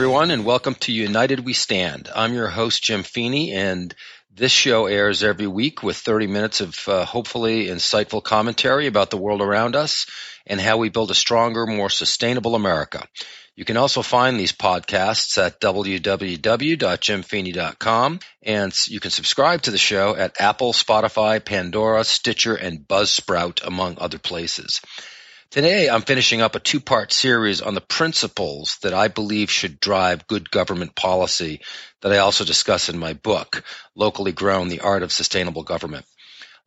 Everyone, and welcome to United We Stand. I'm your host, Jim Feeney, and this show airs every week with 30 minutes of uh, hopefully insightful commentary about the world around us and how we build a stronger, more sustainable America. You can also find these podcasts at www.jimfeeney.com and you can subscribe to the show at Apple, Spotify, Pandora, Stitcher, and Buzzsprout, among other places. Today, I'm finishing up a two part series on the principles that I believe should drive good government policy that I also discuss in my book, Locally Grown The Art of Sustainable Government.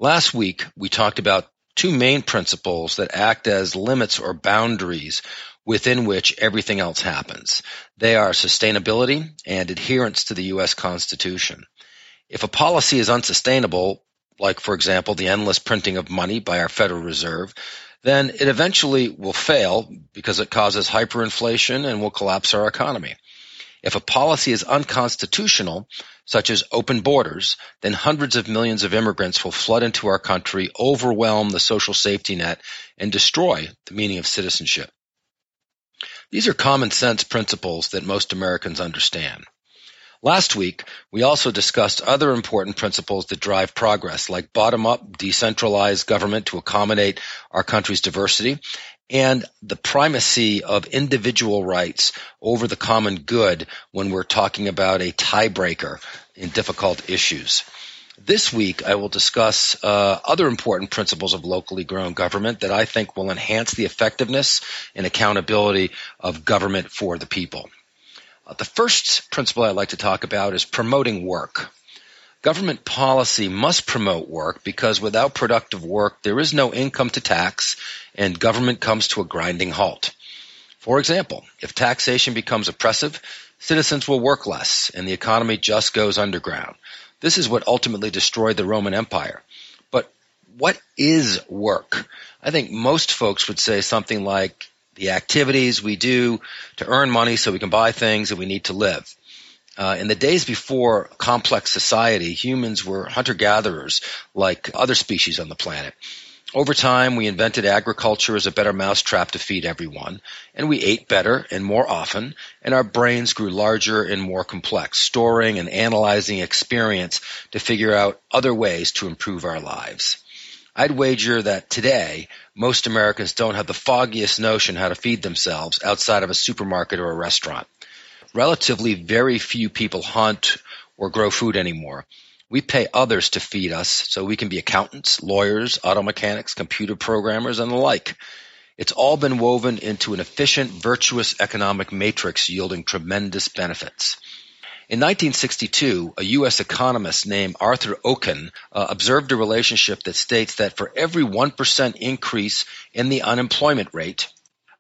Last week, we talked about two main principles that act as limits or boundaries within which everything else happens. They are sustainability and adherence to the U.S. Constitution. If a policy is unsustainable, like, for example, the endless printing of money by our Federal Reserve, then it eventually will fail because it causes hyperinflation and will collapse our economy. If a policy is unconstitutional, such as open borders, then hundreds of millions of immigrants will flood into our country, overwhelm the social safety net, and destroy the meaning of citizenship. These are common sense principles that most Americans understand. Last week, we also discussed other important principles that drive progress, like bottom-up decentralized government to accommodate our country's diversity, and the primacy of individual rights over the common good when we're talking about a tiebreaker in difficult issues. This week, I will discuss uh, other important principles of locally grown government that I think will enhance the effectiveness and accountability of government for the people. Uh, the first principle I'd like to talk about is promoting work. Government policy must promote work because without productive work, there is no income to tax and government comes to a grinding halt. For example, if taxation becomes oppressive, citizens will work less and the economy just goes underground. This is what ultimately destroyed the Roman Empire. But what is work? I think most folks would say something like the activities we do to earn money so we can buy things that we need to live. Uh, in the days before complex society, humans were hunter gatherers like other species on the planet. Over time, we invented agriculture as a better mousetrap to feed everyone, and we ate better and more often, and our brains grew larger and more complex, storing and analyzing experience to figure out other ways to improve our lives. I'd wager that today most Americans don't have the foggiest notion how to feed themselves outside of a supermarket or a restaurant. Relatively very few people hunt or grow food anymore. We pay others to feed us so we can be accountants, lawyers, auto mechanics, computer programmers, and the like. It's all been woven into an efficient, virtuous economic matrix yielding tremendous benefits. In 1962, a U.S. economist named Arthur Okun uh, observed a relationship that states that for every 1% increase in the unemployment rate,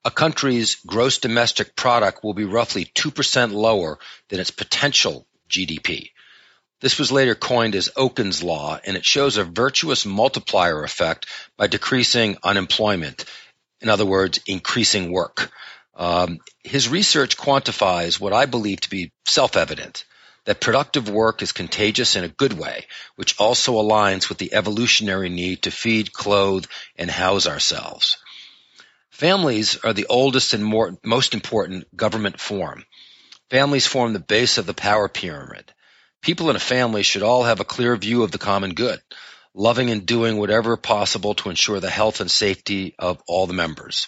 a country's gross domestic product will be roughly 2% lower than its potential GDP. This was later coined as Okun's law, and it shows a virtuous multiplier effect by decreasing unemployment. In other words, increasing work. Um, his research quantifies what I believe to be self-evident, that productive work is contagious in a good way, which also aligns with the evolutionary need to feed, clothe, and house ourselves. Families are the oldest and more, most important government form. Families form the base of the power pyramid. People in a family should all have a clear view of the common good, loving and doing whatever possible to ensure the health and safety of all the members.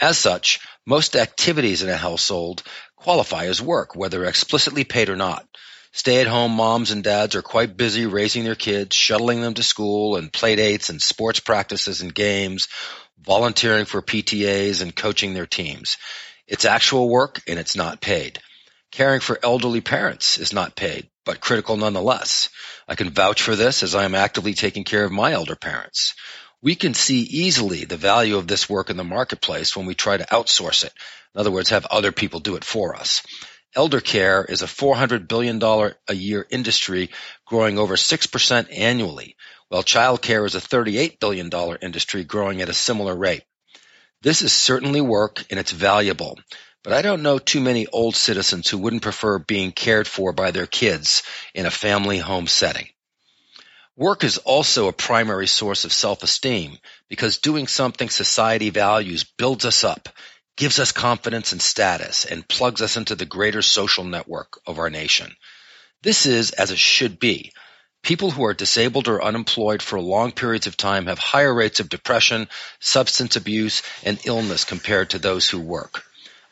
As such, most activities in a household qualify as work, whether explicitly paid or not. Stay-at-home moms and dads are quite busy raising their kids, shuttling them to school and play dates and sports practices and games, volunteering for PTAs and coaching their teams. It's actual work and it's not paid. Caring for elderly parents is not paid, but critical nonetheless. I can vouch for this as I am actively taking care of my elder parents we can see easily the value of this work in the marketplace when we try to outsource it. In other words, have other people do it for us. Elder care is a $400 billion a year industry growing over 6% annually, while child care is a $38 billion industry growing at a similar rate. This is certainly work and it's valuable, but I don't know too many old citizens who wouldn't prefer being cared for by their kids in a family home setting. Work is also a primary source of self-esteem because doing something society values builds us up, gives us confidence and status, and plugs us into the greater social network of our nation. This is as it should be. People who are disabled or unemployed for long periods of time have higher rates of depression, substance abuse, and illness compared to those who work.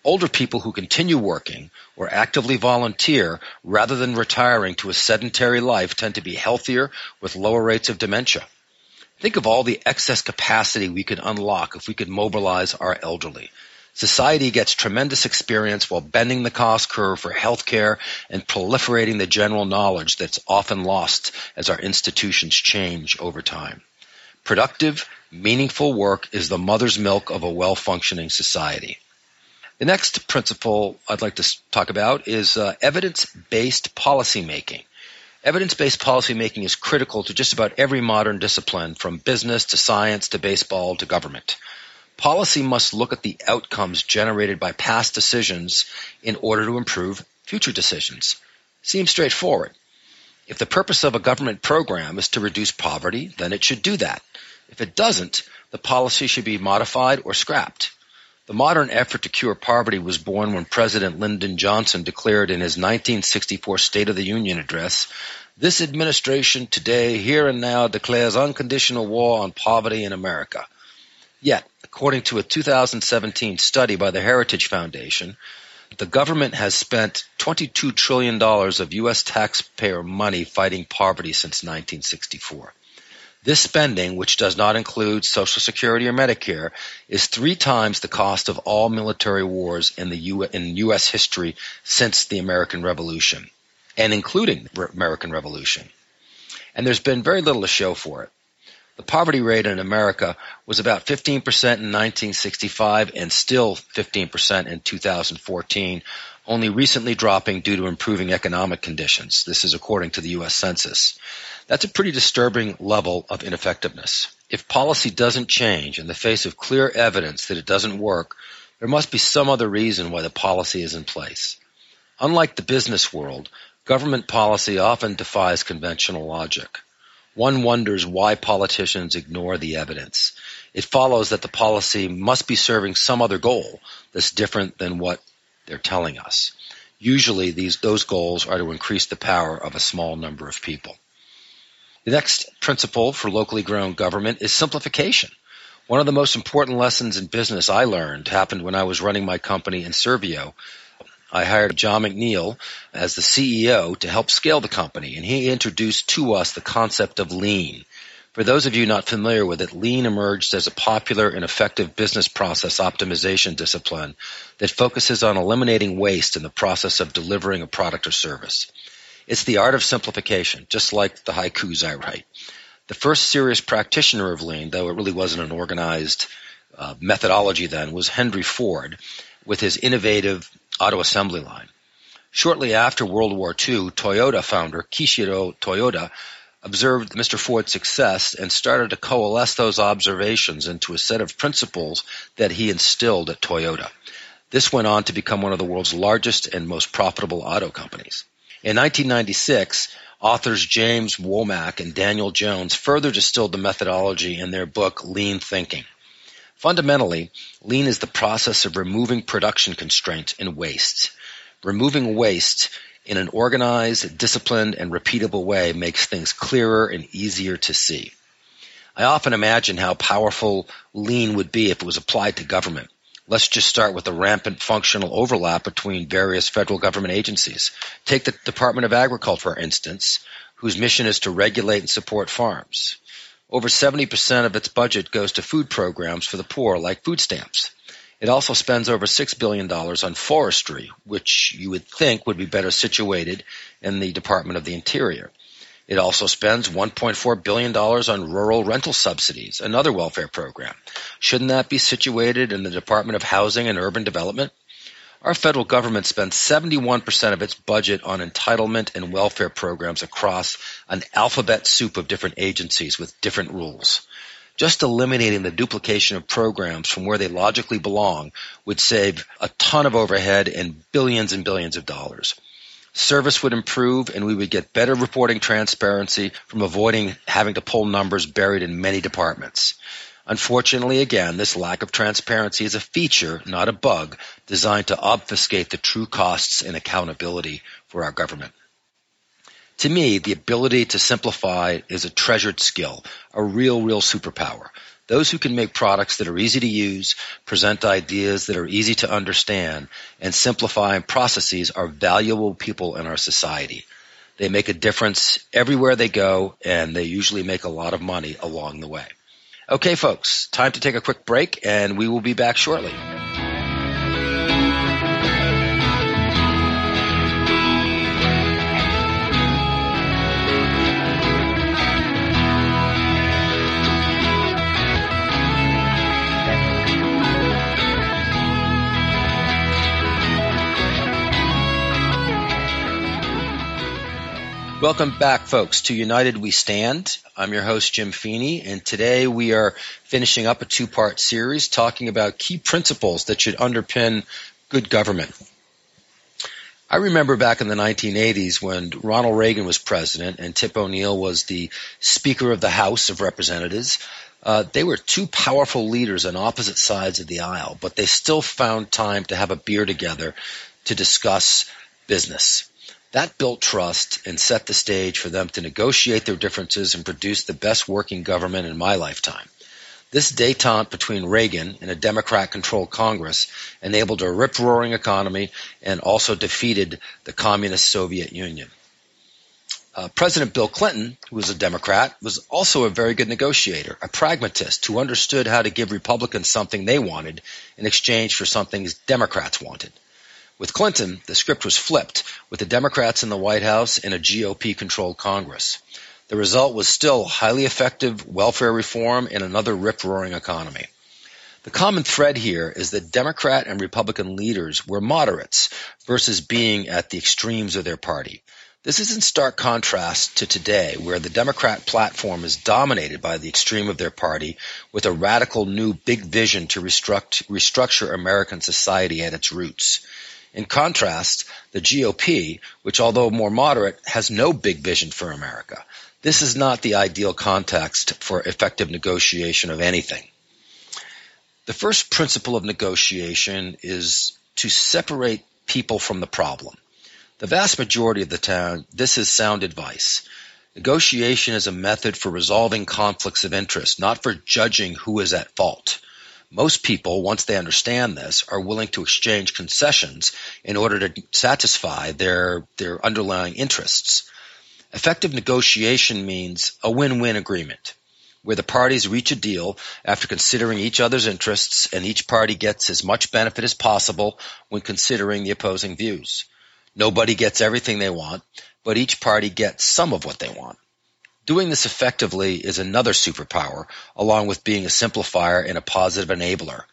Older people who continue working or actively volunteer rather than retiring to a sedentary life tend to be healthier with lower rates of dementia. Think of all the excess capacity we could unlock if we could mobilize our elderly. Society gets tremendous experience while bending the cost curve for healthcare and proliferating the general knowledge that's often lost as our institutions change over time. Productive, meaningful work is the mother's milk of a well-functioning society. The next principle I'd like to talk about is uh, evidence-based policymaking. Evidence-based policymaking is critical to just about every modern discipline, from business to science to baseball to government. Policy must look at the outcomes generated by past decisions in order to improve future decisions. Seems straightforward. If the purpose of a government program is to reduce poverty, then it should do that. If it doesn't, the policy should be modified or scrapped. The modern effort to cure poverty was born when President Lyndon Johnson declared in his 1964 State of the Union address, this administration today, here and now, declares unconditional war on poverty in America. Yet, according to a 2017 study by the Heritage Foundation, the government has spent $22 trillion of U.S. taxpayer money fighting poverty since 1964. This spending, which does not include Social Security or Medicare, is three times the cost of all military wars in the U- in U.S. history since the American Revolution, and including the American Revolution. And there's been very little to show for it. The poverty rate in America was about 15% in 1965 and still 15% in 2014, only recently dropping due to improving economic conditions. This is according to the U.S. Census. That's a pretty disturbing level of ineffectiveness. If policy doesn't change in the face of clear evidence that it doesn't work, there must be some other reason why the policy is in place. Unlike the business world, government policy often defies conventional logic. One wonders why politicians ignore the evidence. It follows that the policy must be serving some other goal that's different than what they're telling us. Usually these, those goals are to increase the power of a small number of people. The next principle for locally grown government is simplification. One of the most important lessons in business I learned happened when I was running my company Enservio. I hired John McNeil as the CEO to help scale the company, and he introduced to us the concept of lean. For those of you not familiar with it, lean emerged as a popular and effective business process optimization discipline that focuses on eliminating waste in the process of delivering a product or service. It's the art of simplification, just like the haikus I write. The first serious practitioner of lean, though it really wasn't an organized uh, methodology then, was Henry Ford with his innovative auto assembly line. Shortly after World War II, Toyota founder Kiichiro Toyota observed Mr. Ford's success and started to coalesce those observations into a set of principles that he instilled at Toyota. This went on to become one of the world's largest and most profitable auto companies. In 1996, authors James Womack and Daniel Jones further distilled the methodology in their book Lean Thinking. Fundamentally, lean is the process of removing production constraints and waste. Removing waste in an organized, disciplined, and repeatable way makes things clearer and easier to see. I often imagine how powerful lean would be if it was applied to government. Let's just start with the rampant functional overlap between various federal government agencies. Take the Department of Agriculture, for instance, whose mission is to regulate and support farms. Over 70% of its budget goes to food programs for the poor, like food stamps. It also spends over $6 billion on forestry, which you would think would be better situated in the Department of the Interior. It also spends $1.4 billion on rural rental subsidies, another welfare program. Shouldn't that be situated in the Department of Housing and Urban Development? Our federal government spends 71% of its budget on entitlement and welfare programs across an alphabet soup of different agencies with different rules. Just eliminating the duplication of programs from where they logically belong would save a ton of overhead and billions and billions of dollars. Service would improve and we would get better reporting transparency from avoiding having to pull numbers buried in many departments. Unfortunately, again, this lack of transparency is a feature, not a bug, designed to obfuscate the true costs and accountability for our government. To me, the ability to simplify is a treasured skill, a real, real superpower. Those who can make products that are easy to use, present ideas that are easy to understand, and simplify processes are valuable people in our society. They make a difference everywhere they go, and they usually make a lot of money along the way. Okay, folks, time to take a quick break, and we will be back shortly. Welcome back, folks, to United We Stand. I'm your host, Jim Feeney, and today we are finishing up a two part series talking about key principles that should underpin good government. I remember back in the 1980s when Ronald Reagan was president and Tip O'Neill was the Speaker of the House of Representatives. Uh, they were two powerful leaders on opposite sides of the aisle, but they still found time to have a beer together to discuss business. That built trust and set the stage for them to negotiate their differences and produce the best working government in my lifetime. This detente between Reagan and a Democrat-controlled Congress enabled a rip-roaring economy and also defeated the communist Soviet Union. Uh, President Bill Clinton, who was a Democrat, was also a very good negotiator, a pragmatist who understood how to give Republicans something they wanted in exchange for something Democrats wanted. With Clinton, the script was flipped, with the Democrats in the White House and a GOP controlled Congress. The result was still highly effective welfare reform and another rip roaring economy. The common thread here is that Democrat and Republican leaders were moderates versus being at the extremes of their party. This is in stark contrast to today, where the Democrat platform is dominated by the extreme of their party with a radical new big vision to restructure American society at its roots. In contrast, the GOP, which although more moderate, has no big vision for America. This is not the ideal context for effective negotiation of anything. The first principle of negotiation is to separate people from the problem. The vast majority of the time, this is sound advice. Negotiation is a method for resolving conflicts of interest, not for judging who is at fault. Most people, once they understand this, are willing to exchange concessions in order to satisfy their, their underlying interests. Effective negotiation means a win-win agreement where the parties reach a deal after considering each other's interests and each party gets as much benefit as possible when considering the opposing views. Nobody gets everything they want, but each party gets some of what they want. Doing this effectively is another superpower, along with being a simplifier and a positive enabler.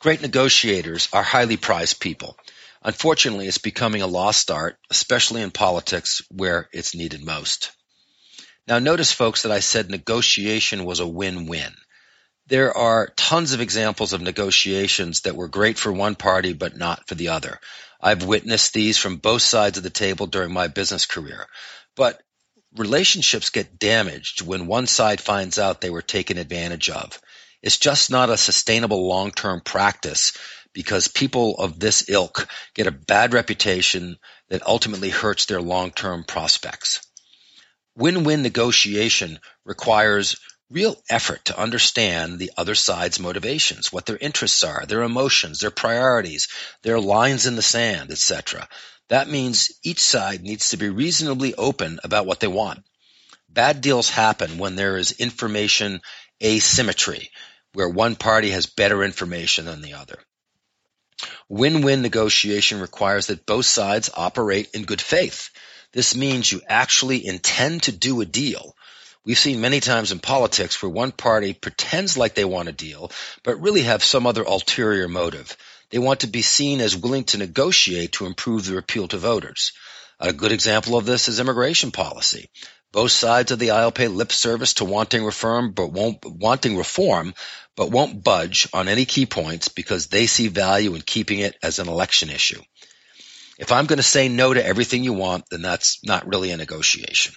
Great negotiators are highly prized people. Unfortunately, it's becoming a lost art, especially in politics where it's needed most. Now notice folks that I said negotiation was a win-win. There are tons of examples of negotiations that were great for one party but not for the other. I've witnessed these from both sides of the table during my business career. But relationships get damaged when one side finds out they were taken advantage of. It's just not a sustainable long-term practice because people of this ilk get a bad reputation that ultimately hurts their long-term prospects. Win-win negotiation requires real effort to understand the other side's motivations, what their interests are, their emotions, their priorities, their lines in the sand, etc. That means each side needs to be reasonably open about what they want. Bad deals happen when there is information asymmetry, where one party has better information than the other. Win-win negotiation requires that both sides operate in good faith. This means you actually intend to do a deal. We've seen many times in politics where one party pretends like they want a deal, but really have some other ulterior motive. They want to be seen as willing to negotiate to improve their appeal to voters. A good example of this is immigration policy. Both sides of the aisle pay lip service to wanting reform, but won't wanting reform, but won't budge on any key points because they see value in keeping it as an election issue. If I'm going to say no to everything you want, then that's not really a negotiation.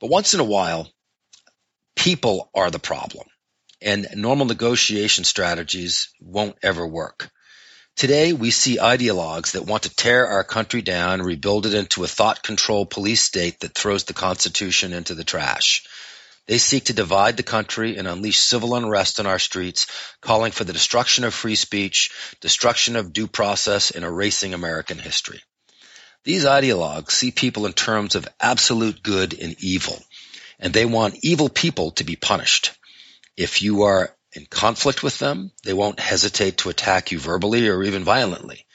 But once in a while, people are the problem. and normal negotiation strategies won't ever work. Today, we see ideologues that want to tear our country down and rebuild it into a thought controlled police state that throws the Constitution into the trash. They seek to divide the country and unleash civil unrest on our streets, calling for the destruction of free speech, destruction of due process, and erasing American history. These ideologues see people in terms of absolute good and evil, and they want evil people to be punished. If you are in conflict with them, they won't hesitate to attack you verbally or even violently.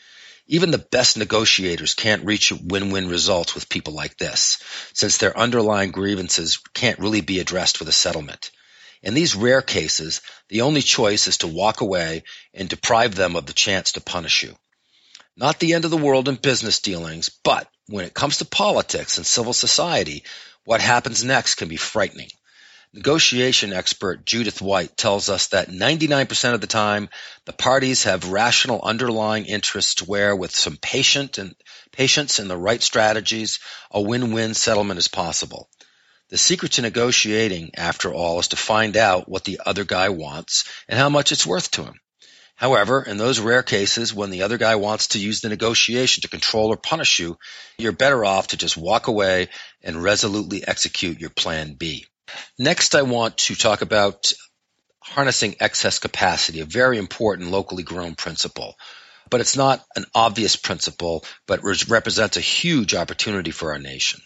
Even the best negotiators can't reach win-win results with people like this, since their underlying grievances can't really be addressed with a settlement. In these rare cases, the only choice is to walk away and deprive them of the chance to punish you. Not the end of the world in business dealings, but when it comes to politics and civil society, what happens next can be frightening. Negotiation expert Judith White tells us that 99% of the time, the parties have rational underlying interests where with some patient and patience and the right strategies, a win-win settlement is possible. The secret to negotiating, after all, is to find out what the other guy wants and how much it's worth to him. However, in those rare cases when the other guy wants to use the negotiation to control or punish you, you're better off to just walk away and resolutely execute your plan B. Next, I want to talk about harnessing excess capacity, a very important locally grown principle. But it's not an obvious principle, but represents a huge opportunity for our nation.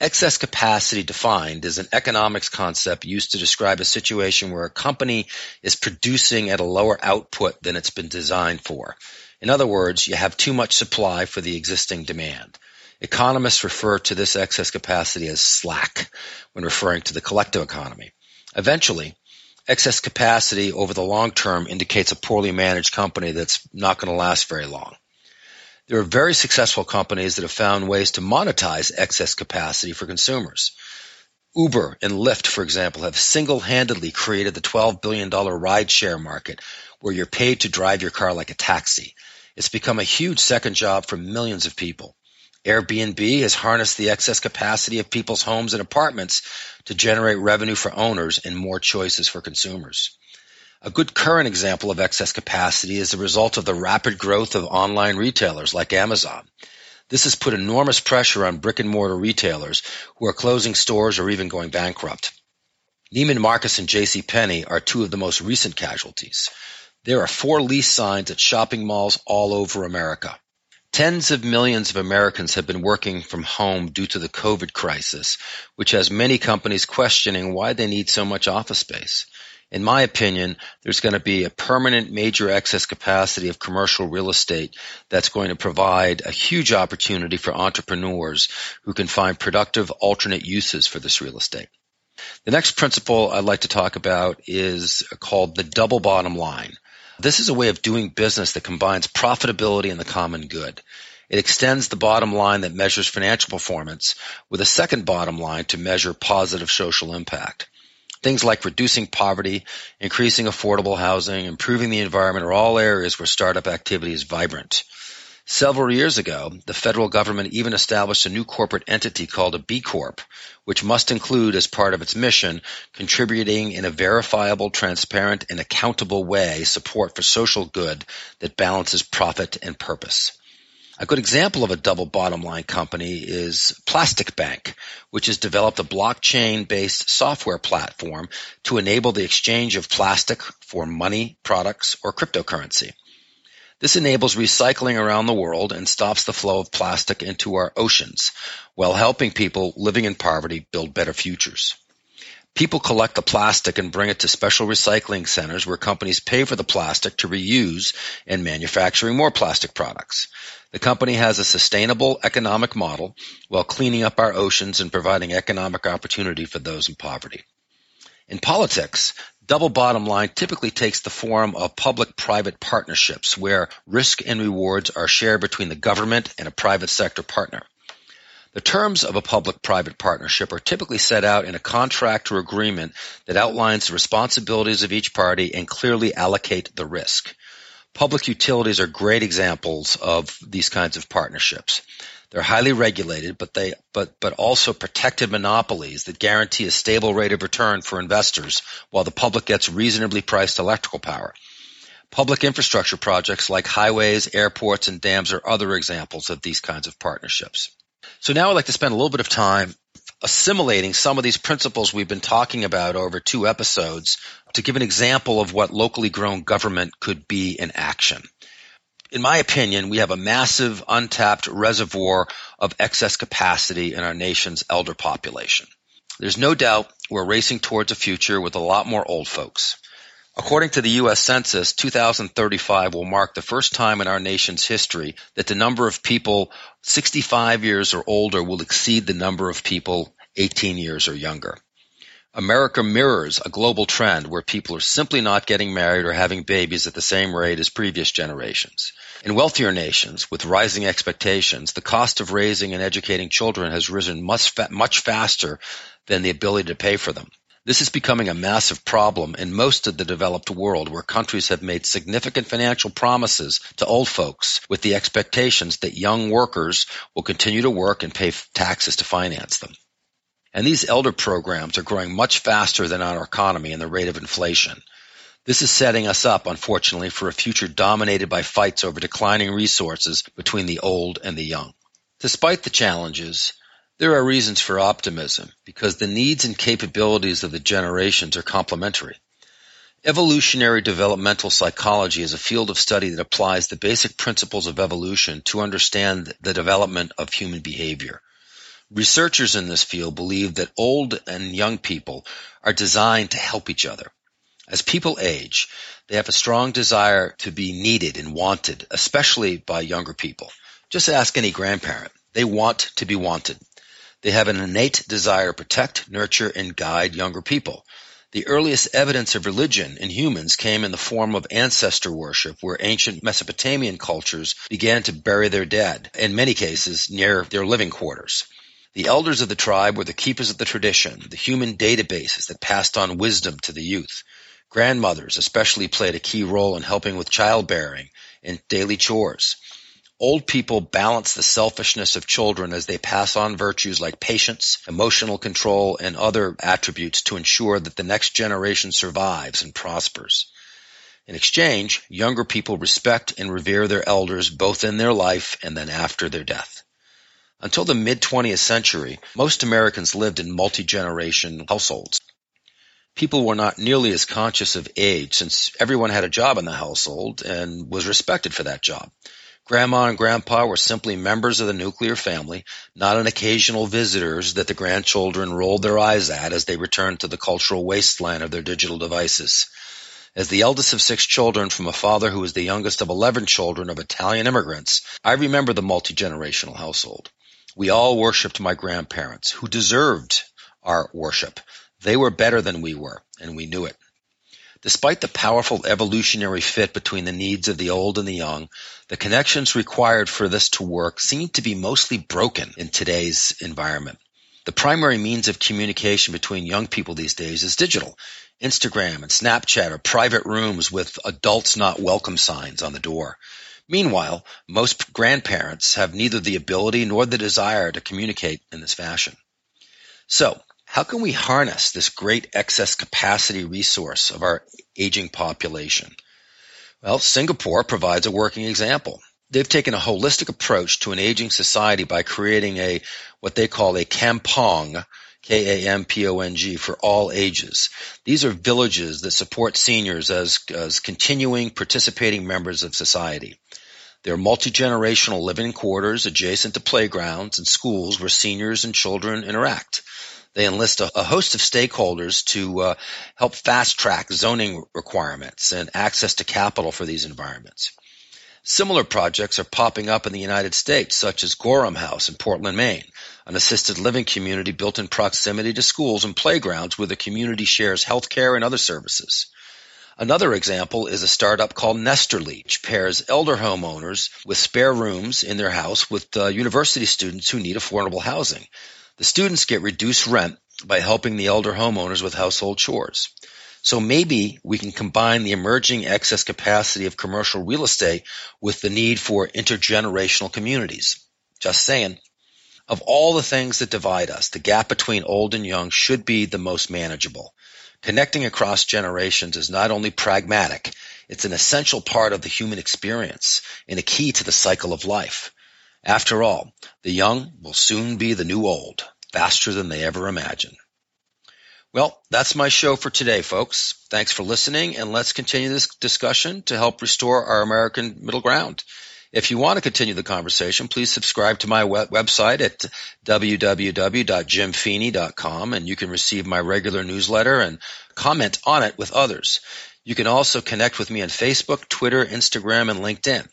Excess capacity defined is an economics concept used to describe a situation where a company is producing at a lower output than it's been designed for. In other words, you have too much supply for the existing demand. Economists refer to this excess capacity as slack when referring to the collective economy. Eventually, excess capacity over the long term indicates a poorly managed company that's not going to last very long. There are very successful companies that have found ways to monetize excess capacity for consumers. Uber and Lyft, for example, have single-handedly created the $12 billion rideshare market where you're paid to drive your car like a taxi. It's become a huge second job for millions of people. Airbnb has harnessed the excess capacity of people's homes and apartments to generate revenue for owners and more choices for consumers. A good current example of excess capacity is the result of the rapid growth of online retailers like Amazon. This has put enormous pressure on brick and mortar retailers who are closing stores or even going bankrupt. Neiman Marcus and J.C. Penney are two of the most recent casualties. There are for lease signs at shopping malls all over America. Tens of millions of Americans have been working from home due to the COVID crisis, which has many companies questioning why they need so much office space. In my opinion, there's going to be a permanent major excess capacity of commercial real estate that's going to provide a huge opportunity for entrepreneurs who can find productive alternate uses for this real estate. The next principle I'd like to talk about is called the double bottom line. This is a way of doing business that combines profitability and the common good. It extends the bottom line that measures financial performance with a second bottom line to measure positive social impact. Things like reducing poverty, increasing affordable housing, improving the environment are all areas where startup activity is vibrant. Several years ago, the federal government even established a new corporate entity called a B Corp, which must include as part of its mission contributing in a verifiable, transparent, and accountable way support for social good that balances profit and purpose. A good example of a double bottom line company is Plastic Bank, which has developed a blockchain based software platform to enable the exchange of plastic for money, products, or cryptocurrency. This enables recycling around the world and stops the flow of plastic into our oceans while helping people living in poverty build better futures. People collect the plastic and bring it to special recycling centers where companies pay for the plastic to reuse in manufacturing more plastic products. The company has a sustainable economic model while cleaning up our oceans and providing economic opportunity for those in poverty. In politics, double bottom line typically takes the form of public-private partnerships where risk and rewards are shared between the government and a private sector partner. The terms of a public-private partnership are typically set out in a contract or agreement that outlines the responsibilities of each party and clearly allocate the risk. Public utilities are great examples of these kinds of partnerships. They're highly regulated, but they but but also protected monopolies that guarantee a stable rate of return for investors while the public gets reasonably priced electrical power. Public infrastructure projects like highways, airports, and dams are other examples of these kinds of partnerships. So now I'd like to spend a little bit of time assimilating some of these principles we've been talking about over two episodes to give an example of what locally grown government could be in action in my opinion, we have a massive untapped reservoir of excess capacity in our nation's elder population. There's no doubt we're racing towards a future with a lot more old folks. According to the U.S. Census, 2035 will mark the first time in our nation's history that the number of people 65 years or older will exceed the number of people 18 years or younger. America mirrors a global trend where people are simply not getting married or having babies at the same rate as previous generations. In wealthier nations with rising expectations, the cost of raising and educating children has risen much, much faster than the ability to pay for them. This is becoming a massive problem in most of the developed world where countries have made significant financial promises to old folks with the expectations that young workers will continue to work and pay taxes to finance them. And these elder programs are growing much faster than our economy and the rate of inflation. This is setting us up, unfortunately, for a future dominated by fights over declining resources between the old and the young. Despite the challenges, there are reasons for optimism because the needs and capabilities of the generations are complementary. Evolutionary developmental psychology is a field of study that applies the basic principles of evolution to understand the development of human behavior. Researchers in this field believe that old and young people are designed to help each other. As people age, they have a strong desire to be needed and wanted, especially by younger people. Just ask any grandparent. They want to be wanted. They have an innate desire to protect, nurture, and guide younger people. The earliest evidence of religion in humans came in the form of ancestor worship, where ancient Mesopotamian cultures began to bury their dead, in many cases near their living quarters. The elders of the tribe were the keepers of the tradition, the human databases that passed on wisdom to the youth. Grandmothers especially played a key role in helping with childbearing and daily chores. Old people balance the selfishness of children as they pass on virtues like patience, emotional control, and other attributes to ensure that the next generation survives and prospers. In exchange, younger people respect and revere their elders both in their life and then after their death. Until the mid 20th century, most Americans lived in multi-generation households people were not nearly as conscious of age since everyone had a job in the household and was respected for that job. Grandma and grandpa were simply members of the nuclear family, not an occasional visitors that the grandchildren rolled their eyes at as they returned to the cultural wasteland of their digital devices. As the eldest of six children from a father who was the youngest of 11 children of Italian immigrants, I remember the multi-generational household. We all worshiped my grandparents, who deserved our worship. They were better than we were, and we knew it. Despite the powerful evolutionary fit between the needs of the old and the young, the connections required for this to work seem to be mostly broken in today's environment. The primary means of communication between young people these days is digital. Instagram and Snapchat are private rooms with adults not welcome signs on the door. Meanwhile, most grandparents have neither the ability nor the desire to communicate in this fashion. So, how can we harness this great excess capacity resource of our aging population? Well, Singapore provides a working example. They've taken a holistic approach to an aging society by creating a what they call a kampong, K-A-M-P-O-N-G, for all ages. These are villages that support seniors as, as continuing participating members of society. They're multi-generational living quarters adjacent to playgrounds and schools where seniors and children interact. They enlist a, a host of stakeholders to uh, help fast track zoning requirements and access to capital for these environments. Similar projects are popping up in the United States, such as Gorham House in Portland, Maine, an assisted living community built in proximity to schools and playgrounds where the community shares healthcare and other services. Another example is a startup called Nesterly, which pairs elder homeowners with spare rooms in their house with uh, university students who need affordable housing. The students get reduced rent by helping the elder homeowners with household chores. So maybe we can combine the emerging excess capacity of commercial real estate with the need for intergenerational communities. Just saying. Of all the things that divide us, the gap between old and young should be the most manageable. Connecting across generations is not only pragmatic, it's an essential part of the human experience and a key to the cycle of life. After all, the young will soon be the new old, faster than they ever imagined. Well, that's my show for today, folks. Thanks for listening, and let's continue this discussion to help restore our American middle ground. If you want to continue the conversation, please subscribe to my web- website at www.jimfeeney.com and you can receive my regular newsletter and comment on it with others. You can also connect with me on Facebook, Twitter, Instagram, and LinkedIn.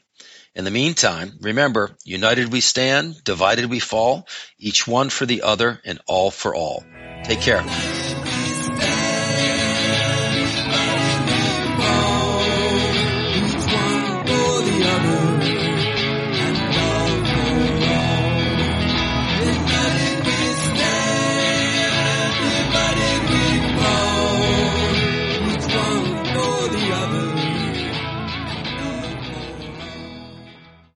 In the meantime, remember, united we stand, divided we fall, each one for the other and all for all. Take care.